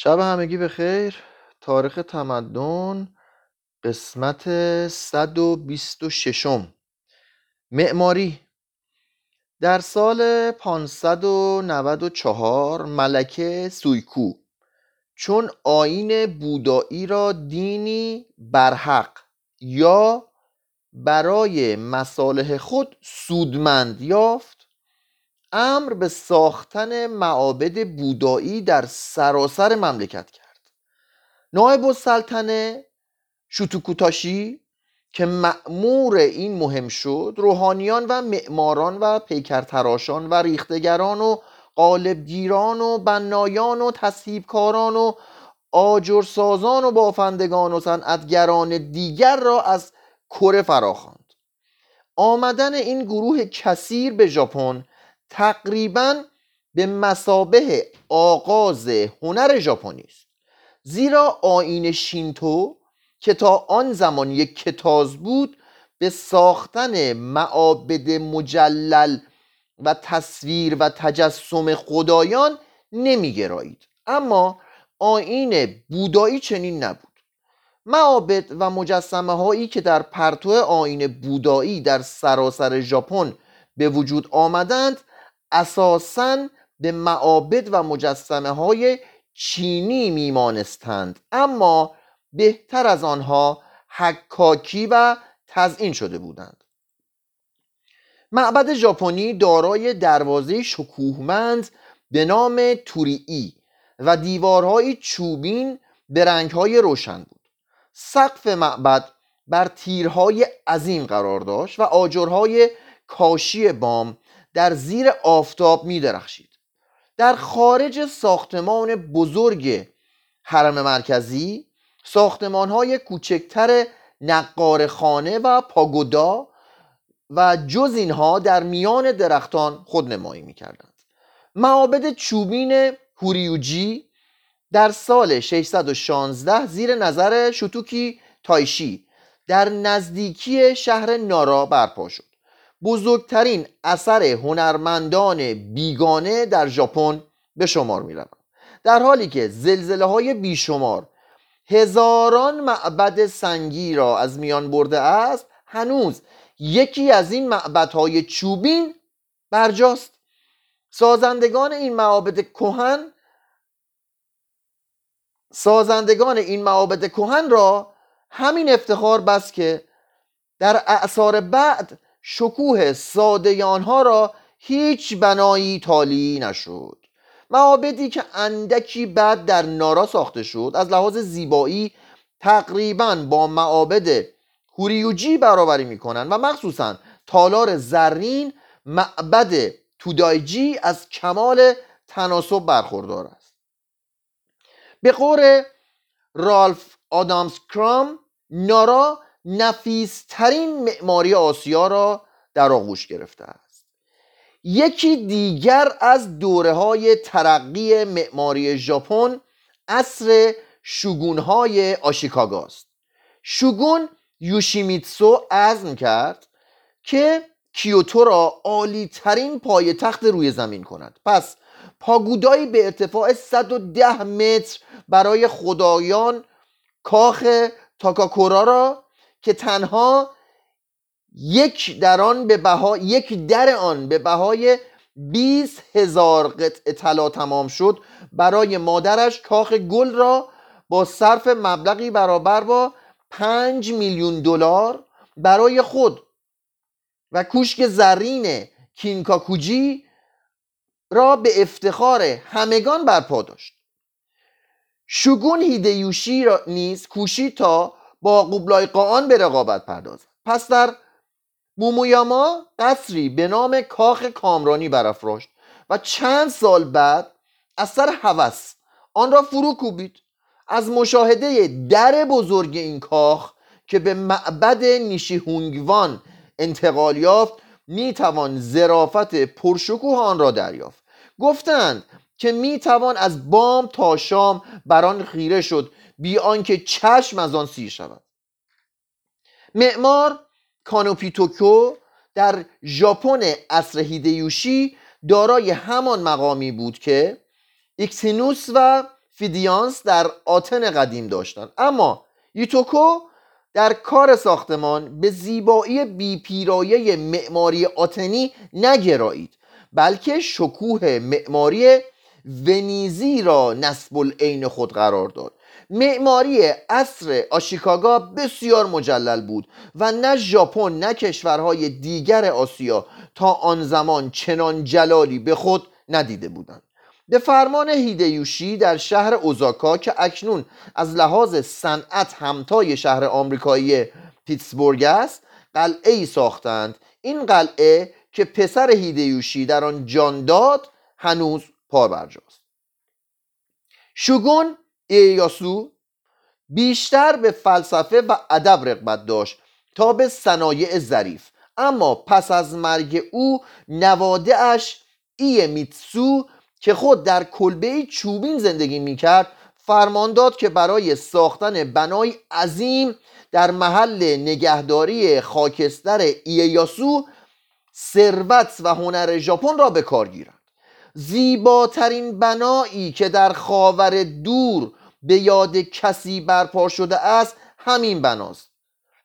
شب همگی به خیر تاریخ تمدن قسمت 126 معماری. در سال 594 ملکه سویکو. چون آین بودایی را دینی برحق یا برای مصالح خود سودمند یافت امر به ساختن معابد بودایی در سراسر مملکت کرد. نایب السلطنه شوتوکوتاشی که مأمور این مهم شد روحانیان و معماران و پیکرتراشان و ریختگران و قالبگیران و بنایان و تصیبکاران و آجرسازان و بافندگان و صنعتگران دیگر را از کره فراخواند. آمدن این گروه کثیر به ژاپن تقریبا به مسابه آغاز هنر ژاپنی است. زیرا آین شینتو که تا آن زمان یک کتاز بود به ساختن معابد مجلل و تصویر و تجسم خدایان نمیگرایید. اما آین بودایی چنین نبود. معابد و مجسمه هایی که در پرتو آین بودایی در سراسر ژاپن به وجود آمدند اساساً به معابد و مجسمه های چینی میمانستند. اما بهتر از آنها حکاکی و تزئین شده بودند. معبد ژاپنی دارای دروازه شکوهمند به نام توریئی و دیوارهای چوبین به رنگهای روشن بود. سقف معبد بر تیرهای عظیم قرار داشت و آجرهای کاشی بام در زیر آفتاب می درخشید در خارج ساختمان بزرگ حرم مرکزی ساختمان های کوچکتر نقارخانه و پاگودا و جز اینها در میان درختان خود نمایی می کردند معابد چوبین هوریوجی در سال 616 زیر نظر شوتوکی تایشی در نزدیکی شهر نارا برپا شد. بزرگترین اثر هنرمندان بیگانه در ژاپن به شمار می روند در حالی که زلزله های بیشمار هزاران معبد سنگی را از میان برده است هنوز یکی از این معبدهای چوبین برجاست. سازندگان این معابد کهن سازندگان این معابد کهن را همین افتخار بس که در اعثار بعد شکوه ساده آنها را هیچ بنایی تالی نشد. معابدی که اندکی بعد در نارا ساخته شد از لحاظ زیبایی تقریبا با معابد هوریوجی برابری می‌کنند و مخصوصا تالار زرین معبد تودایجی از کمال تناسب برخوردار است. به قول رالف آدامس کرام نارا نفیسترین معماری آسیا را در آغوش گرفته است. یکی دیگر از دوره های ترقی معماری ژاپن عصر شگون های آشیکاگا است. شگون یوشیمیتسو عزم کرد که کیوتو را عالی ترین پای تخت روی زمین کند. پس پاگودایی به ارتفاع 110 متر برای خدایان کاخ تاکاکورا را که تنها یک در آن به بها یک در آن به بهای 20 هزار قطعه طلا تمام شد برای مادرش کاخ گل را با صرف مبلغی برابر با 5 میلیون دلار برای خود و کوشک زرین کینکاکوجی را به افتخار همگان برپا داشت. شگون هیدیوشی را نیز کوشید تا با قوبلای قاان به رقابت پردازد پس در مومویاما قصری به نام کاخ کامرانی برافراشت و چند سال بعد از سر هوس آن را فرو کوبید. از مشاهده در بزرگ این کاخ که به معبد نیشیهونگوان انتقال یافت می‌توان زرافت پرشکوه آن را دریافت. گفتند که می‌توان از بام تا شام بر آن خیره شد بی آنکه چشم از آن سیر شود. معمار کانو یتوکو در ژاپن عصر هیدیوشی دارای همان مقامی بود که ایکسینوس و فیدیانس در آتن قدیم داشتند. اما یتوکو در کار ساختمان به زیبایی بیپیرایه معماری آتنی نگرایید بلکه شکوه معماری ونیزی را نصب العین خود قرار داد. معماری عصر آشیکاگا بسیار مجلل بود و نه ژاپن نه کشورهای دیگر آسیا تا آن زمان چنان جلالی به خود ندیده بودند. به فرمان هیدیوشی در شهر اوزاکا که اکنون از لحاظ صنعت همتای شهر آمریکایی پیتسبورگ است قلعه ای ساختند. این قلعه که پسر هیدیوشی در آن جان داد هنوز پابرجاست شوگون ایاسو بیشتر به فلسفه و ادب رغبت داشت تا به صنایع ظریف. اما پس از مرگ او نواده اش ای میتسو که خود در کلبه چوبین زندگی می‌کرد فرمان داد که برای ساختن بنای عظیم در محل نگهداری خاکستر اییاسو ثروت و هنر ژاپن را به کار گیرند. زیباترین بنایی که در خاور دور به یاد کسی برپا شده است همین بناست.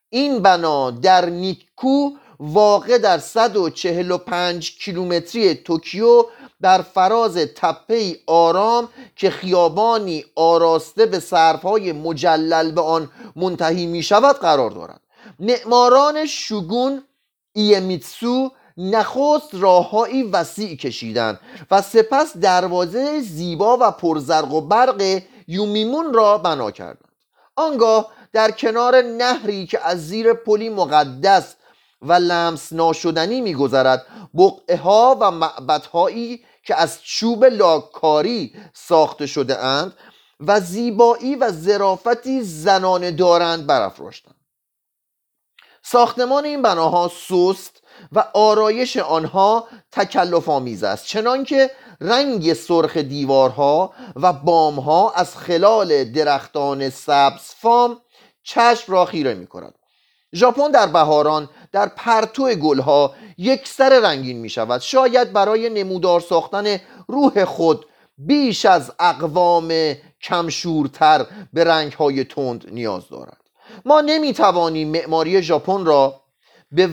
این بنا در نیکو واقع در 145 کیلومتری توکیو در فراز تپه آرام که خیابانی آراسته به سرفهای مجلل به آن منتهی می شود قرار دارد. معماران شوگون ایمیتسو نخست راههایی وسیع کشیدند و سپس دروازه زیبا و پرزرق و برق یومیمون را بنا کردند. آنگاه در کنار نهری که از زیر پلی مقدس و لمس ناشدنی میگذرد بقعه ها و معبدهایی که از چوب لاکاری ساخته شده اند و زیبایی و ظرافتی زنانه دارند برافراشتند. ساختمان این بناها سست و آرایش آنها تکلف آمیز است. چنانکه رنگ سرخ دیوارها و بامها از خلال درختان سبز فام چشم را خیره می کند ژاپن در بهاران در پرتو گلها یک سر رنگین می شود شاید برای نمودار ساختن روح خود بیش از اقوام کمشورتر به رنگهای تند نیاز دارد. ما نمی توانیم معماری ژاپن را به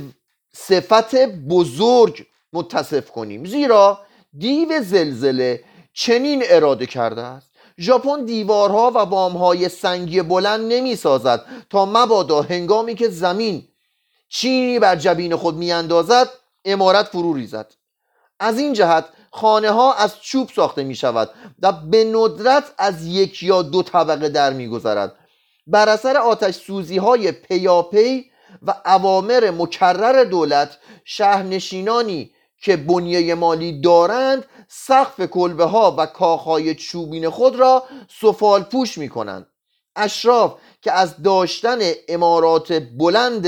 صفت بزرگ متصف کنیم. زیرا دیو زلزله چنین اراده کرده است. ژاپن دیوارها و بامهای سنگی بلند نمی سازد تا مبادا هنگامی که زمین چینی بر جبین خود میاندازد امارت فرو ریزد. از این جهت خانه ها از چوب ساخته می شود و به ندرت از یک یا دو طبقه در می گذرد. بر اثر آتش سوزی های پیاپی و عوامر مکرر دولت شهرنشینانی که بنیه مالی دارند سقف کلبه ها و کاخهای چوبین خود را سفال پوش می کنند اشراف که از داشتن امارات بلند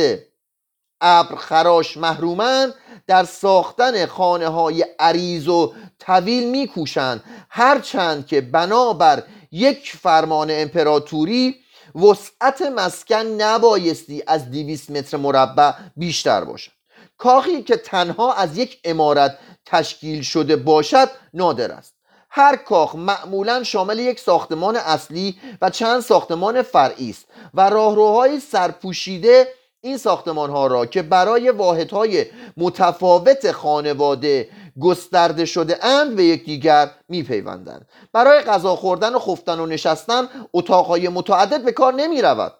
ابر خراش محرومند در ساختن خانه های عریض و طویل میکوشند. هرچند که بنابر یک فرمان امپراتوری وسعت مسکن نبایستی از 200 متر مربع بیشتر باشد. کاخی که تنها از یک امارت تشکیل شده باشد نادر است. هر کاخ معمولا شامل یک ساختمان اصلی و چند ساختمان فرعی است و راهروهای سرپوشیده این ساختمان ها را که برای واحدهای متفاوت خانواده گسترده شده اند به یکدیگر میپیوندند. برای غذا خوردن و خفتن و نشستن اتاقهای متعدد به کار نمی رود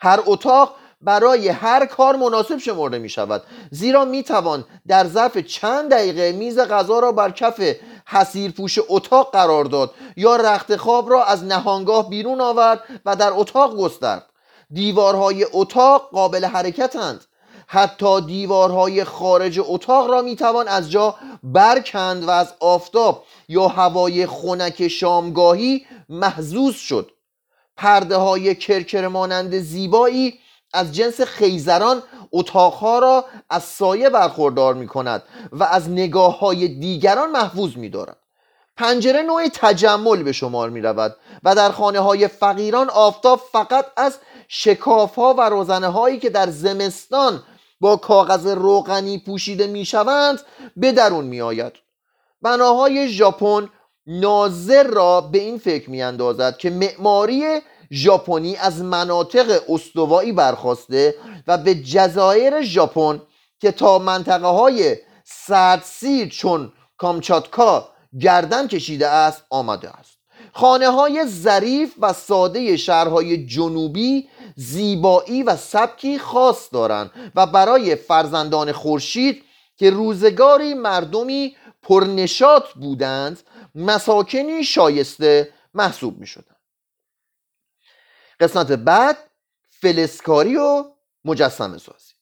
هر اتاق برای هر کار مناسب شمرده می شود زیرا می توان در ظرف چند دقیقه میز غذا را بر کف حسیر پوش اتاق قرار داد یا رخت خواب را از نهانگاه بیرون آورد و در اتاق گسترد. دیوارهای اتاق قابل حرکتند حتی دیوارهای خارج اتاق را می‌توان از جا برکند و از آفتاب یا هوای خنک شامگاهی محزوز شد. پرده های کرکر مانند زیبایی از جنس خیزران اتاقها را از سایه برخوردار می کند و از نگاه های دیگران محفوظ می دارد پنجره نوع تجمل به شمار می رود و در خانه های فقیران آفتاب فقط از شکاف ها و روزنه هایی که در زمستان با کاغذ روغنی پوشیده می شوند به درون می آید بناهای ژاپن ناظر را به این فکر میاندازد که معماری ژاپنی از مناطق استوایی برخواسته و به جزایر ژاپن که تا منطقه های سردسیر چون کامچاتکا گردن کشیده است آمده است. خانه های ظریف و ساده شهرهای جنوبی زیبایی و سبکی خاص دارند و برای فرزندان خورشید که روزگاری مردمی پرنشات بودند مساکنی شایسته محسوب می شدند قسمت بعد فلسکاری و مجسم سازی.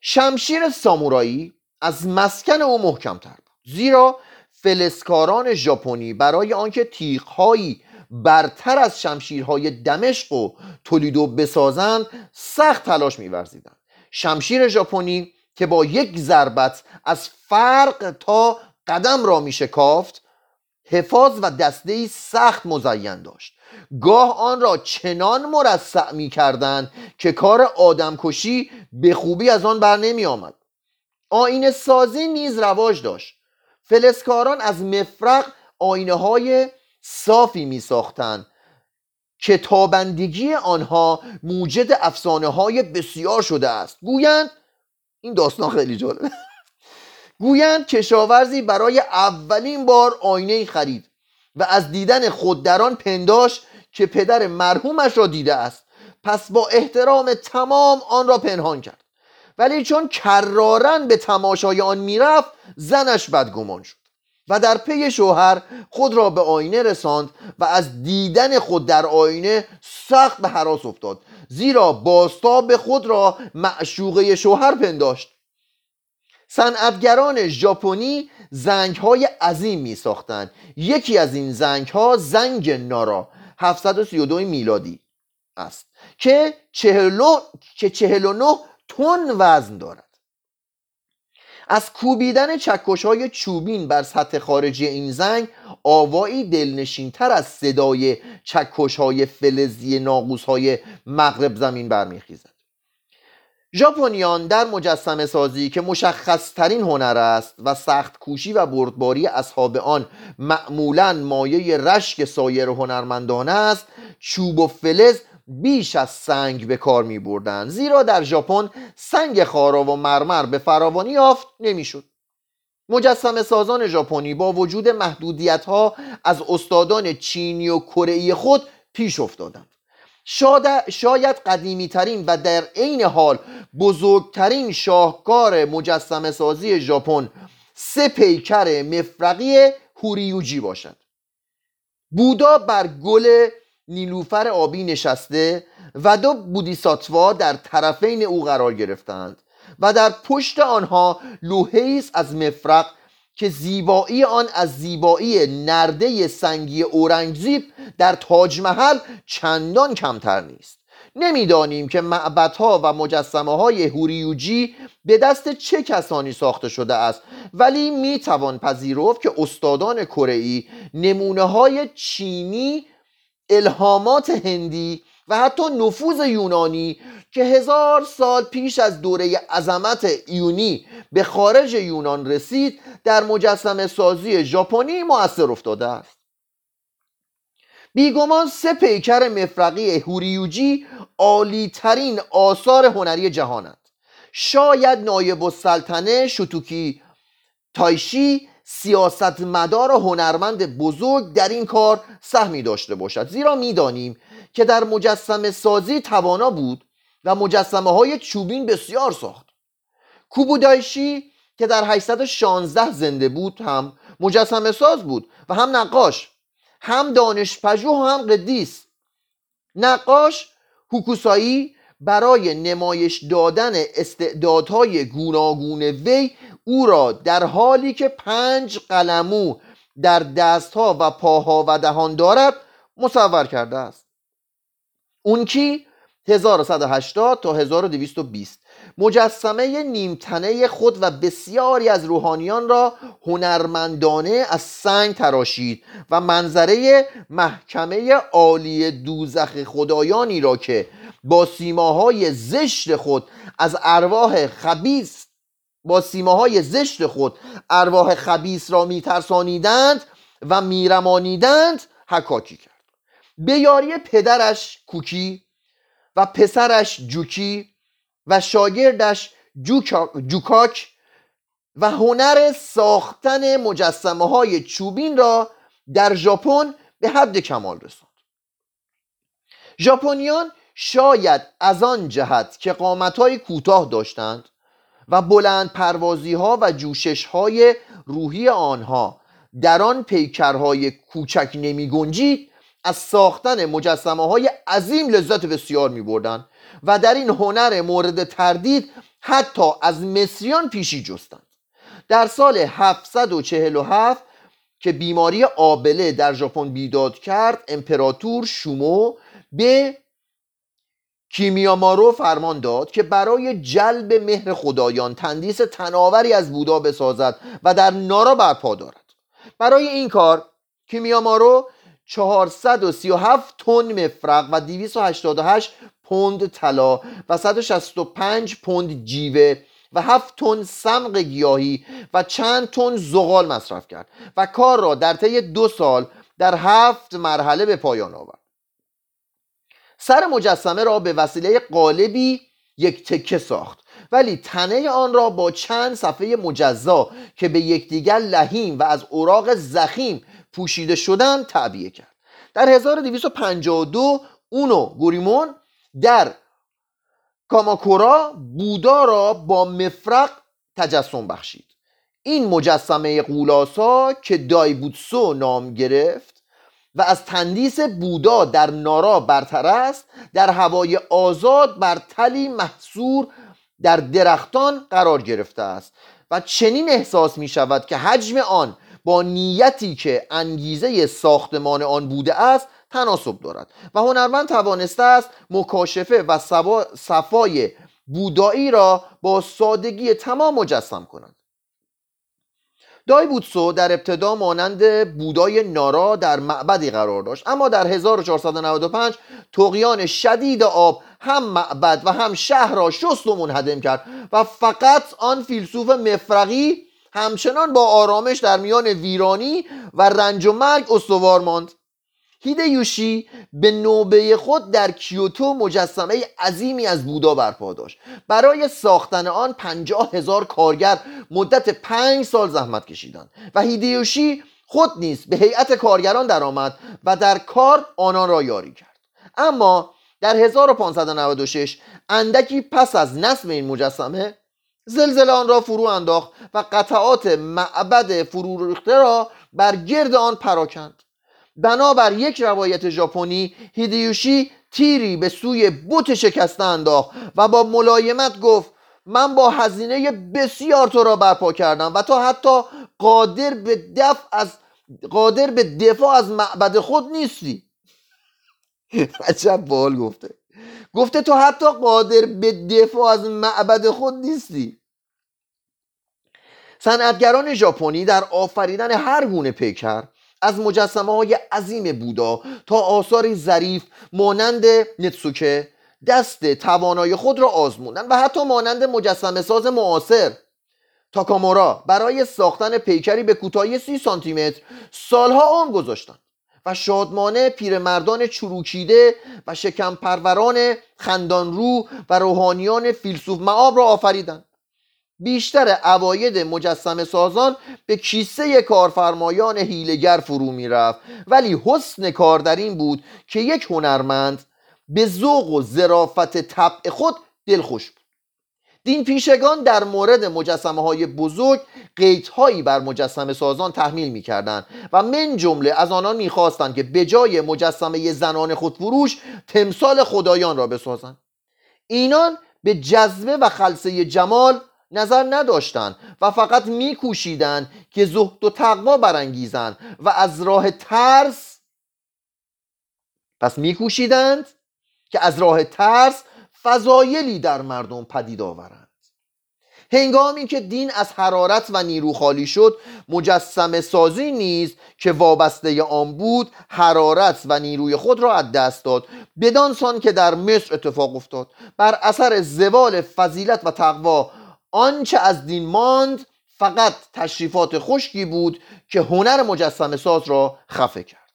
شمشیر سامورایی از مسکن او محکمتر بود زیرا فلسکاران ژاپنی برای آنکه تیغهایی برتر از شمشیرهای دمشق و تولیدو بسازند سخت تلاش میورزیدند. شمشیر ژاپنی که با یک ضربت از فرق تا قدم را میشکافت حفاظ و دسته سخت مزین داشت. گاه آن را چنان مرصع می کردند که کار آدمکشی به خوبی از آن بر نمی آمد آین سازی نیز رواج داشت. فلسکاران از مفرق آینه های صافی می ساختند که تابندگی آنها موجد افسانه های بسیار شده است. گویند این داستان خیلی جالبه گویند کشاورزی برای اولین بار آینه خرید و از دیدن خود در آن پنداش که پدر مرحومش را دیده است پس با احترام تمام آن را پنهان کرد. ولی چون کرارن به تماشای آن می‌رفت زنش بدگمان شد. و در پی شوهر خود را به آینه رساند و از دیدن خود در آینه سخت به حراس افتاد زیرا باستاب خود را معشوقه شوهر پنداشت. صنعتگران ژاپنی زنگ های عظیم می ساختند یکی از این زنگ ها زنگ نارا 732 میلادی است که 49 تن وزن دارد. از کوبیدن چکش های چوبین بر سطح خارجی این زنگ آوایی دلنشینتر از صدای چکش های فلزی ناقوس های مغرب زمین برمیخیزد. ژاپنیان در مجسمه سازی که مشخص ترین هنر است و سخت کوشی و بردباری اصحاب آن معمولا مایه رشک سایر هنرمندان است چوب و فلز بیش از سنگ به کار می بردن زیرا در ژاپن سنگ خارا و مرمر به فراوانی یافت نمی‌شد. مجسم سازان ژاپنی با وجود محدودیت ها از استادان چینی و کره خود پیش افتادند. شاید قدیمی ترین و در عین حال بزرگترین شاهکار مجسم سازی ژاپن سه پیکر مفرقی هوریوجی باشد. بودا بر گل نیلوفر آبی نشسته و دو بودیساتوا در طرفین او قرار گرفتند و در پشت آنها لوحه از مفرق که زیبایی آن از زیبایی نرده سنگی اورنگزیب در تاج محل چندان کمتر نیست. نمی‌دانیم که معبدها و مجسمه های هوریوجی به دست چه کسانی ساخته شده است ولی می‌توان پذیرفت که استادان کره نمونه های چینی الهامات هندی و حتی نفوذ یونانی که هزار سال پیش از دوره عظمت ایونی به خارج یونان رسید در مجسم سازی ژاپنی مؤثر افتاده است. بیگمان سه پیکر مفرقی هوریوجی عالیترین آثار هنری جهانند. شاید نایب السلطنه شوتوکی تایشی سیاستمدار و هنرمند بزرگ در این کار سهمی داشته باشد. زیرا می‌دانیم که در مجسم سازی توانا بود و مجسمه های چوبین بسیار ساخت. کوبودایشی که در 816 زنده بود هم مجسم ساز بود و هم نقاش هم دانشپژوه و هم قدیس. نقاش هوکوسایی برای نمایش دادن استعدادهای گوناگون وی او را در حالی که پنج قلمو در دستها و پاها و دهان دارد مصور کرده است. اون کی؟ 1180 تا 1220 مجسمه نیمتنه خود و بسیاری از روحانیان را هنرمندانه از سنگ تراشید و منظره محکمه عالی دوزخ خدایانی را که با سیماهای زشت خود از ارواح خبیس با سیماهای زشت خود ارواح خبیس را میترسانیدند و میرمانیدند حکاکی کرد. به یاری پدرش کوکی و پسرش جوکی و شاگردش جوکاک و هنر ساختن مجسمه های چوبین را در ژاپن به حد کمال رساند. ژاپنیان شاید از آن جهت که قامت های کوتاه داشتند و بلند پروازی ها و جوشش های روحی آنها. در آن پیکرهای کوچک نمی گنجید از ساختن مجسمه های عظیم لذت بسیار می بردن و در این هنر مورد تردید حتی از مصریان پیشی جستند. در سال 747 که بیماری آبله در ژاپن بیداد کرد امپراتور شومو به کیمیامارو فرمان داد که برای جلب مهر خدایان تندیس تناوری از بودا بسازد و در نارا برپا دارد. برای این کار کیمیامارو 437 تن مفرق و 288 پوند طلا و 165 پوند جیوه و 7 تن سمق گیاهی و چند تن زغال مصرف کرد و کار را در طی دو سال در هفت مرحله به پایان آورد. سر مجسمه را به وسیله قالبی یک تکه ساخت. ولی تنه آن را با چند صفحه مجزا که به یکدیگر لحیم و از اوراق زخیم پوشیده شدن تعبیه کرد. در 1252 اونو گوریمون در کاماکورا بودا را با مفرق تجسم بخشید. این مجسمه قولاسا که دایبوتسو نام گرفت و از تندیس بودا در نارا برتر است در هوای آزاد بر تلی محصور در درختان قرار گرفته است. و چنین احساس می شود که حجم آن با نیتی که انگیزه ساختمان آن بوده است تناسب دارد. و هنرمند توانسته است مکاشفه و صفای بودایی را با سادگی تمام مجسم کند. دای بودسو در ابتدا مانند بودای نارا در معبدی قرار داشت. اما در 1495 تقیان شدید آب هم معبد و هم شهر را شست و منهدم کرد و فقط آن فیلسوف مفرقی همچنان با آرامش در میان ویرانی و رنج و مرگ استوار ماند. هیدیوشی به نوبه خود در کیوتو مجسمه عظیمی از بودا برپا داشت. برای ساختن آن پنجاه هزار کارگر مدت پنج سال زحمت کشیدند و هیدیوشی خود نیز به هیئت کارگران درآمد و در کار آنان را یاری کرد. اما در 1596 اندکی پس از نصب این مجسمه زلزله آن را فرو انداخت و قطعات معبد فرو ریخته را بر گرد آن پراکند. بنابر یک روایت ژاپنی هیدیوشی تیری به سوی بوت شکسته انداخت و با ملایمت گفت من با هزینه بسیار تو را برپا کردم و تا حتی قادر به دفع از قادر به دفاع از معبد خود نیستی. عجب بال گفته. گفته تو حتی قادر به دفاع از معبد خود نیستی. صنعتگران ژاپنی در آفریدن هر گونه پیکر از مجسمه های عظیم بودا تا آثاری ظریف مانند نتسوکه دست توانای خود را آزموندن و حتی مانند مجسمه ساز معاصر. تاکامورا برای ساختن پیکری به کوتاهی سی سانتی متر سالها عمر گذاشتند و شادمانه پیرمردان چروکیده و شکم پروران خندانرو و روحانیان فیلسوف معاب را آفریدند. بیشتر عواید مجسم سازان به کیسه کارفرمایان هیلگر فرو می‌رفت. ولی حسن کار در این بود که یک هنرمند به ذوق و ظرافت طبع خود دلخوش بود. دین پیشگان در مورد مجسمه های بزرگ قیدهایی بر مجسمه سازان تحمیل می‌کردند و من جمله از آنان می‌خواستند که به جای مجسمه زنان خودفروش تمثال خدایان را بسازند. اینان به جذبه و خلصه جمال نظر نداشتند و فقط میکوشیدند که زهد و تقوا برانگیزند و از راه ترس پس میکوشیدند که از راه ترس فضایلی در مردم پدید آورند. هنگامی که دین از حرارت و نیرو خالی شد مجسم سازی نیز که وابسته آن بود حرارت و نیروی خود را از دست داد. بدانسان که در مصر اتفاق افتاد. بر اثر زوال فضیلت و تقوا آنچه از دین ماند فقط تشریفات خشکی بود که هنر مجسم ساز را خفه کرد.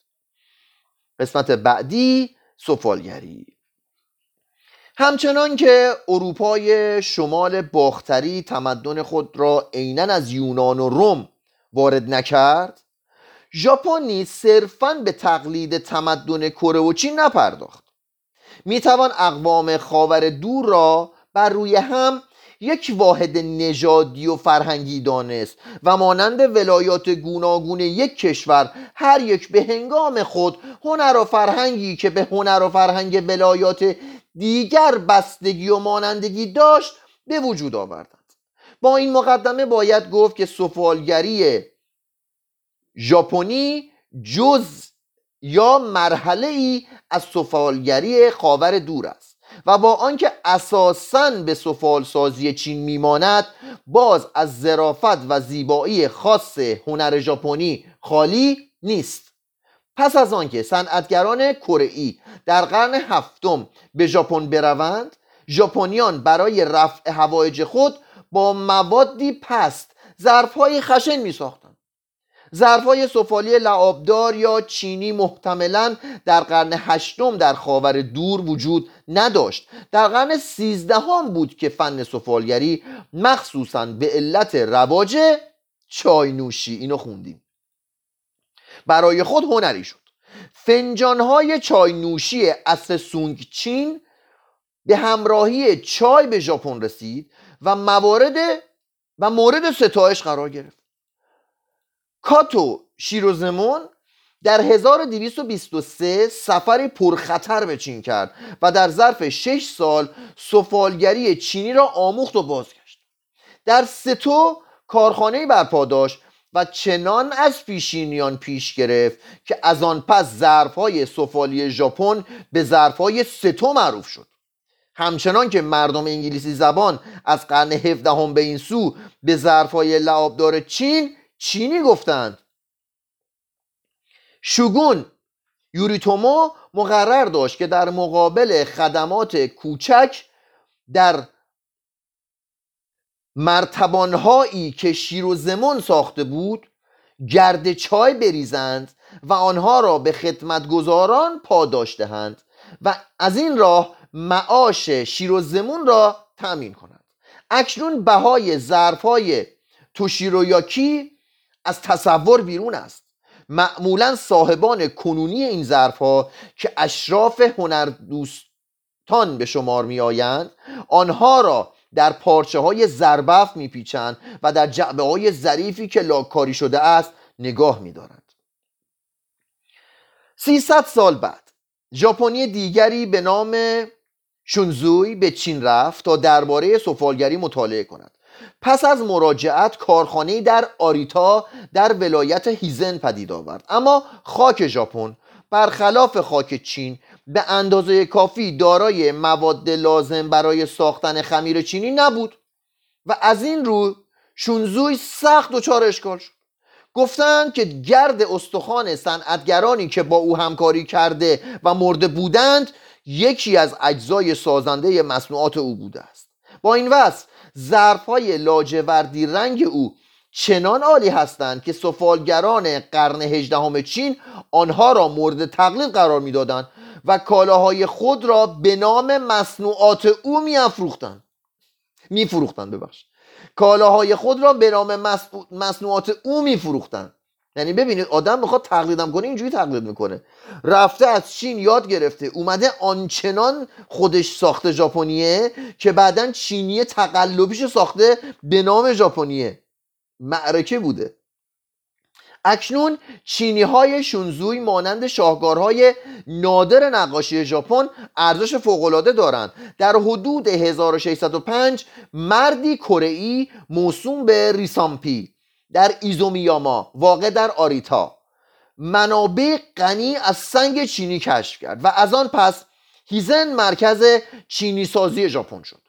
قسمت بعدی سفالگری. همچنان که اروپای شمال باختری تمدن خود را عینا از یونان و روم وارد نکرد ژاپن نیز صرفا به تقلید تمدن کره و چین نپرداخت. می‌توان اقوام خاور دور را بر روی هم یک واحد نژادی و فرهنگی دانست و مانند ولایات گوناگون یک کشور هر یک به هنگام خود هنر و فرهنگی که به هنر و فرهنگ ولایات دیگر بستگی و مانندگی داشت به وجود آوردند. با این مقدمه باید گفت که سفالگری ژاپنی جز یا مرحله ای از سفالگری خاور دور است. و با آنکه اساساً به سفال سازی چین میماند باز از ظرافت و زیبایی خاص هنر ژاپنی خالی نیست. پس از آنکه صنعتگران کره در قرن هفتم به ژاپن بروند ژاپنیان برای رفع هوایج خود با موادی پست ظرفهای خشن می ساختند ظرفهای سفالی لعابدار یا چینی محتملا در قرن هشتم در خاور دور وجود نداشت. در قرن سیزدهم بود که فن سفالگری مخصوصا به علت رواج چای نوشی اینو خوندیم. برای خود هنری شد. فنجانهای چای نوشی اصر سونگ چین به همراهی چای به ژاپن رسید و موارد و مورد ستایش قرار گرفت. کاتو شیروزمون در 1223 سفری پرخطر به چین کرد و در ظرف 6 سال سفالگری چینی را آموخت و بازگشت. در ستو کارخانه برپا داشت و چنان از پیشینیان پیش گرفت که از آن پس ظرفهای سفالی ژاپن به ظرفهای ستو معروف شد. همچنان که مردم انگلیسی زبان از قرن هفدهم به این سو به ظرفهای لعابدار چین چینی گفتند شوگون یوریتومو مقرر داشت که در مقابل خدمات کوچک در مرتبانهایی که شیر و زمان ساخته بود گرد چای بریزند و آنها را به خدمتگزاران پاداش دهند و از این راه معاش شیر و زمون را تأمین کنند. اکنون بهای ظرفهای توشیرویاکی از تصور بیرون است. معمولا صاحبان کنونی این ظرفها که اشراف هنردوستان به شمار می آیند آنها را در پارچه های زربف میپیچند و در جعبه های ظریفی که لاکاری شده است نگاه میدارند. 300 سال بعد ژاپنی دیگری به نام شونزوی به چین رفت تا درباره سفالگری مطالعه کند. پس از مراجعت کارخانه در آریتا در ولایت هیزن پدید آورد. اما خاک ژاپن برخلاف خاک چین به اندازه کافی دارای مواد لازم برای ساختن خمیر چینی نبود و از این رو شونزوی سخت دچار اشکال شد. گفتند که گرد استخوان صنعتگرانی که با او همکاری کرده و مرده بودند یکی از اجزای سازنده مصنوعات او بوده است. با این وصف ظرفهای لاجوردی رنگ او چنان عالی هستند که سفالگران قرن هجدهم چین آنها را مورد تقلید قرار می‌دادند و کالاهای خود را به نام مصنوعات او میافروختند. میفروختند ببخش کالاهای خود را به نام مصنوعات او میفروختند. یعنی ببینید آدم می‌خواد تقلیدم کنه اینجوری تقلید می‌کنه. رفته از چین یاد گرفته. اومده آنچنان خودش ساخته ژاپنیه که بعدا چینی تقلبیش ساخته به نام ژاپنیه. معرکه بوده. اکنون چینی های شونزوی مانند شاهکارهای نادر نقاشی ژاپن ارزش فوقالعاده دارند. در حدود 1605 مردی کره موسوم به ریسامپی. در ایزومیاما واقع در آریتا. منابع غنی از سنگ چینی کشف کرد و از آن پس هیزن مرکز چینی سازی ژاپن شد.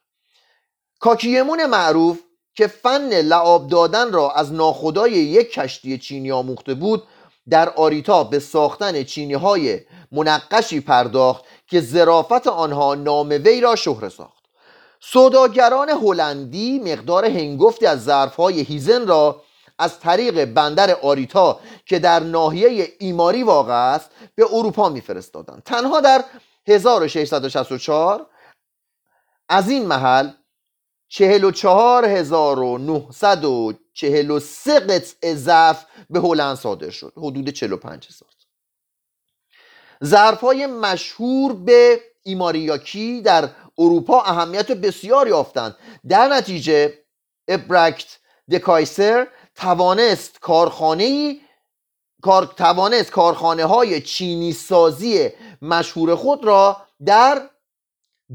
کاکیمون معروف که فن لعاب دادن را از ناخدای یک کشتی چینی آموخته بود در آریتا به ساختن چینی های منقشی پرداخت که زرافت آنها نام وی را شهره ساخت. سوداگران هلندی مقدار هنگفتی از ظرفهای هیزن را از طریق بندر آریتا که در ناحیه ایماری واقع است به اروپا میفرستادند. تنها در 1664 از این محل 44943 قطعه ظرف به هلند صادر شد. حدود 45 هزار. ظرف های مشهور به ایماریاکی در اروپا اهمیت بسیار یافتند. در نتیجه ابرکت دکایسر توانست کارخانه کار توانست کارخانه های چینی سازی مشهور خود را در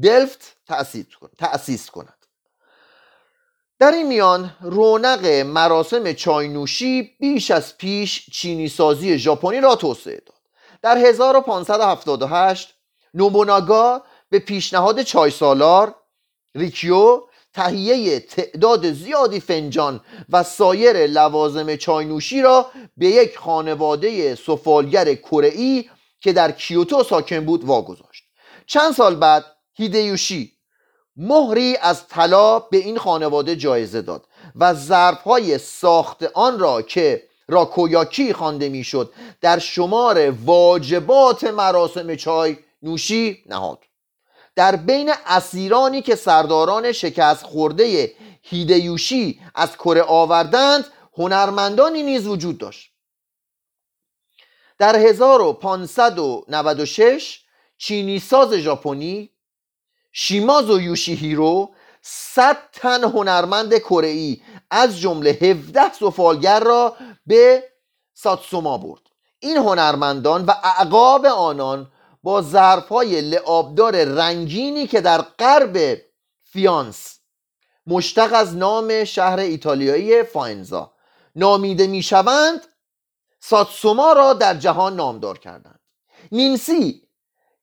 دلفت تأسیس کند. در این میان رونق مراسم چاینوشی بیش از پیش چینی سازی ژاپنی را توسعه داد. در 1578 نوبوناگا به پیشنهاد چای سالار ریکیو تهیه تعداد زیادی فنجان و سایر لوازم چاینوشی را به یک خانواده سفالگر کره که در کیوتو ساکن بود واگذاشت. چند سال بعد هیدیوشی مهری از طلا به این خانواده جایزه داد و ظرفهای ساخت آن را که راکویاکی خوانده می‌شد در شمار واجبات مراسم چای نوشی نهاد. در بین اسیرانی که سرداران شکست خورده هیدیوشی از کره آوردند هنرمندانی نیز وجود داشت. در 1596 چینی ساز ژاپنی شیمازو یوشیهیرو صد تن هنرمند کره از جمله 17 سفالگر را به ساتسوما برد. این هنرمندان و اعقاب آنان با ظرفهای لعابدار رنگینی که در غرب فیانس. مشتق از نام شهر ایتالیایی فاینزا. نامیده می‌شوند ساتسوما را در جهان نامدار کردند. نینسی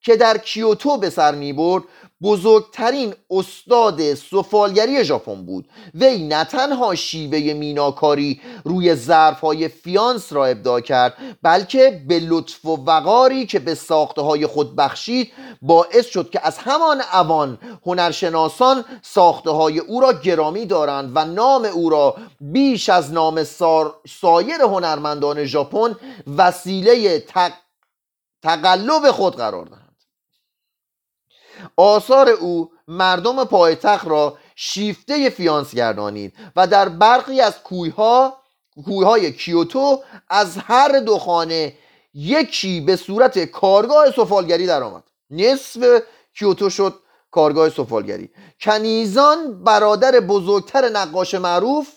که در کیوتو به سر می برد بزرگترین استاد سفالگری ژاپن بود. وی نه تنها شیوه میناکاری روی ظرفهای فیانس را ابداع کرد بلکه به لطف و وقاری که به ساخته خود بخشید باعث شد که از همان اوان هنرشناسان ساخته های او را گرامی دارند و نام او را بیش از نام سایر هنرمندان ژاپن وسیله تقلب خود قرار دهند. آثار او مردم پایتخت را شیفته فیانس گردانید و در برخی از کویها کویهای کیوتو از هر دو خانه یکی به صورت کارگاه سفالگری درآمد. نصف کیوتو شد کارگاه سفالگری. کنیزان برادر بزرگتر نقاش معروف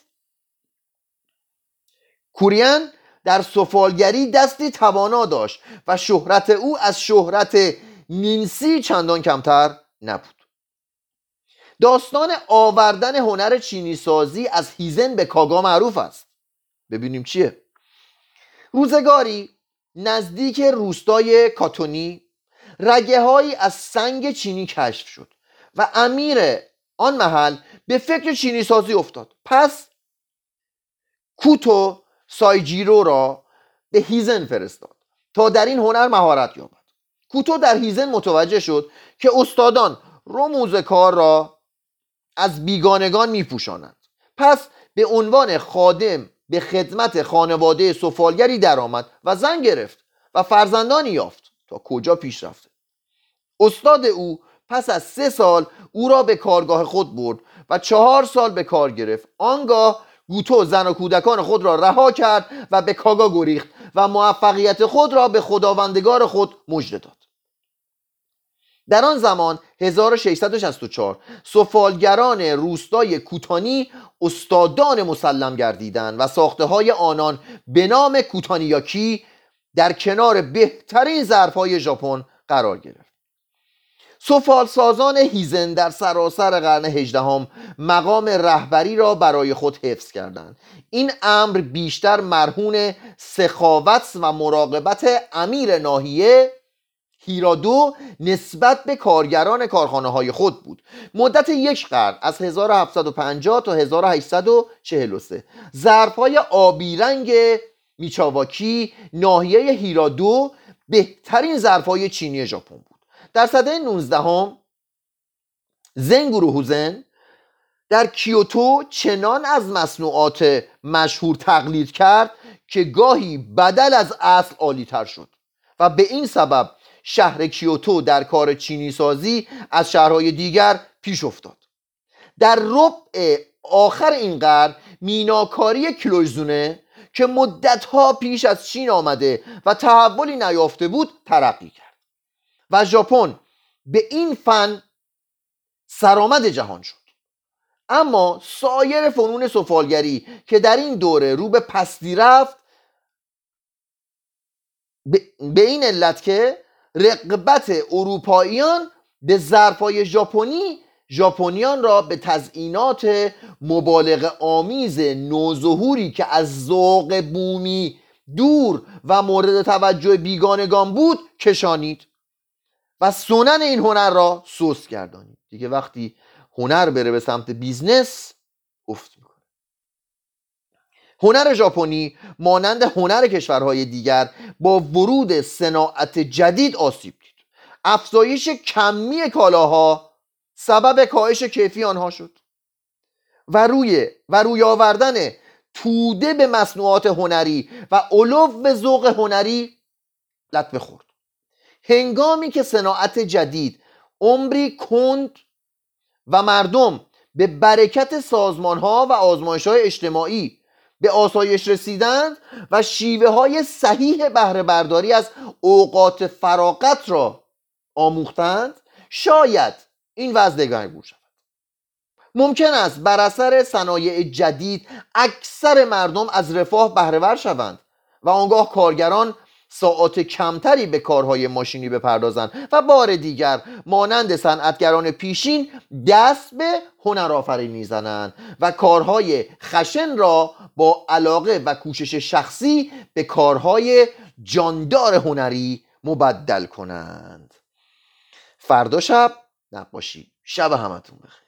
کوریان در سفالگری دستی توانا داشت و شهرت او از شهرت نینسی چندان کمتر نبود. داستان آوردن هنر چینی سازی از هیزن به کاگا معروف است. ببینیم چیه. روزگاری نزدیک روستای کاتونی رگه از سنگ چینی کشف شد و امیر آن محل به فکر چینی سازی افتاد. پس کوتو سایجیرو را به هیزن فرستاد تا در این هنر مهارت یابد. کوتو در هیزن متوجه شد که استادان رموز کار را از بیگانگان میپوشانند. پس به عنوان خادم به خدمت خانواده سفالگری درآمد و زن گرفت و فرزندانی یافت تا کجا پیش رفته. استاد او پس از سه سال او را به کارگاه خود برد و چهار سال به کار گرفت. آنگاه گوتو زن و کودکان خود را رها کرد و به کاگا گریخت و موفقیت خود را به خداوندگار خود مژده داد. در آن زمان 1664 سفالگران روستای کوتانی استادان مسلم گردیدند و ساخته های آنان به نام کوتانیاکی در کنار بهترین ظرفهای ژاپن قرار گرفت. سفال سازان هیزن در سراسر قرن هجدهم مقام رهبری را برای خود حفظ کردند. این امر بیشتر مرهون سخاوت و مراقبت امیر ناحیه هیرادو نسبت به کارگران کارخانه های خود بود. مدت یک قرن از 1750 تا 1843 ظرف های آبی رنگ میچاواکی ناحیه هیرادو بهترین ظرف های چینی ژاپن بود. در سده 19 هم زنگورو هوزن در کیوتو چنان از مصنوعات مشهور تقلید کرد که گاهی بدل از اصل عالی تر شد و به این سبب شهر کیوتو در کار چینی سازی از شهرهای دیگر پیش افتاد. در ربع آخر این قرن میناکاری کلویزونه که مدتها پیش از چین آمده و تحولی نیافته بود ترقی کرد و ژاپن به این فن سرآمد جهان شد. اما سایر فنون سفالگری که در این دوره رو به پستی رفت به این علت که رقبت اروپاییان به ظرفای ژاپنی ژاپنیان را به تزئینات مبالغه آمیز نوظهوری که از ذوق بومی دور و مورد توجه بیگانگان بود کشانید و سنن این هنر را سست گردانید. دیگه وقتی هنر بره به سمت business هنر ژاپنی مانند هنر کشورهای دیگر با ورود صناعت جدید آسیب دید. افزایش کمی کالاها سبب کاهش کیفی آنها شد و روی و روی آوردن توده به مصنوعات هنری و علو به ذوق هنری لطمه خورد هنگامی که صناعت جدید عمری کند و مردم به برکت سازمان ها و آزمایش های اجتماعی به آسایش رسیدند و شیوه های صحیح بهره برداری از اوقات فراغت را آموختند شاید این وضع دگرگون شود. ممکن است بر اثر صنایع جدید اکثر مردم از رفاه بهرهور شوند و آنگاه کارگران ساعات کمتری به کارهای ماشینی بپردازند و بار دیگر مانند صنعتگران پیشین دست به هنر آفرینی زنند و کارهای خشن را با علاقه و کوشش شخصی به کارهای جاندار هنری مبدل کنند. فردا شب نقاشی. شب همتون بخیر.